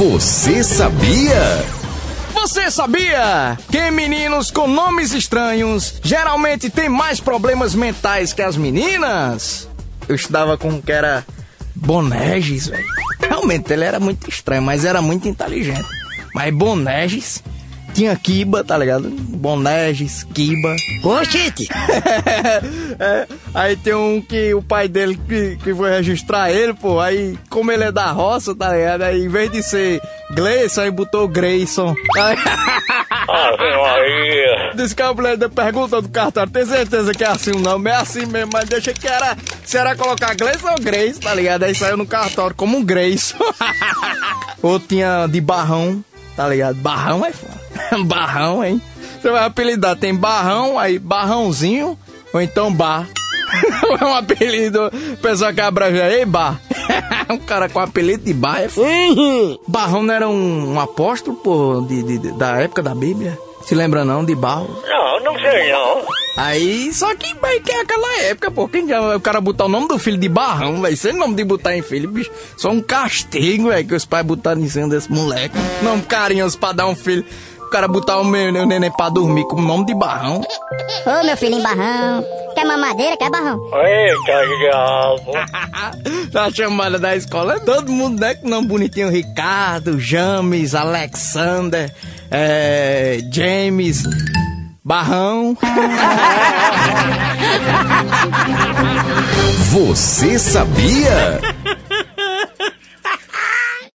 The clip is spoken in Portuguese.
Você sabia? Você sabia que meninos com nomes estranhos geralmente têm mais problemas mentais que as meninas? Eu estudava com um que era Boneges, velho. Realmente ele era muito estranho, mas era muito inteligente. Mas Boneges tinha Kiba, tá ligado? Boneges, Kiba. Oxente! é, aí tem um que o pai dele que, que foi registrar ele, pô. Aí, como ele é da roça, tá ligado? Aí, em vez de ser Gleison, aí botou Grayson. Ave Maria! Diz que a mulher pergunta do cartório, tem certeza que é assim o nome? É assim mesmo, mas deixa que era. Se era colocar Gleison ou Grace, tá ligado? Aí saiu no cartório como um Grayson. Ou tinha de Barrão, tá ligado? Barrão é foda. barrão, hein? Você vai apelidar, tem Barrão, aí Barrãozinho, ou então Bar. é um apelido, pessoal que abreviar, ei Bar. um cara com apelido de Bar é foda. Barrão não era um, um apóstolo, pô, de, de- de- da época da Bíblia? Se lembra não, de Barro? Não, não sei não. Aí, só que, bem, que é aquela época, pô. Quem já, o cara botar o nome do filho de Barrão, velho. Sem nome de botar em filho, bicho. Só um castigo, velho, que os pais botaram em cima desse moleque. Nome carinhoso pra dar um filho. O cara botar o meu o neném pra dormir com o nome de Barrão. Ô, meu filhinho barrão. Quer mamadeira? Quer barrão? Eita, diabo. Na chamada da escola, é todo mundo, né? Com nome bonitinho. Ricardo, James, Alexander, é, James, Barrão. Você sabia?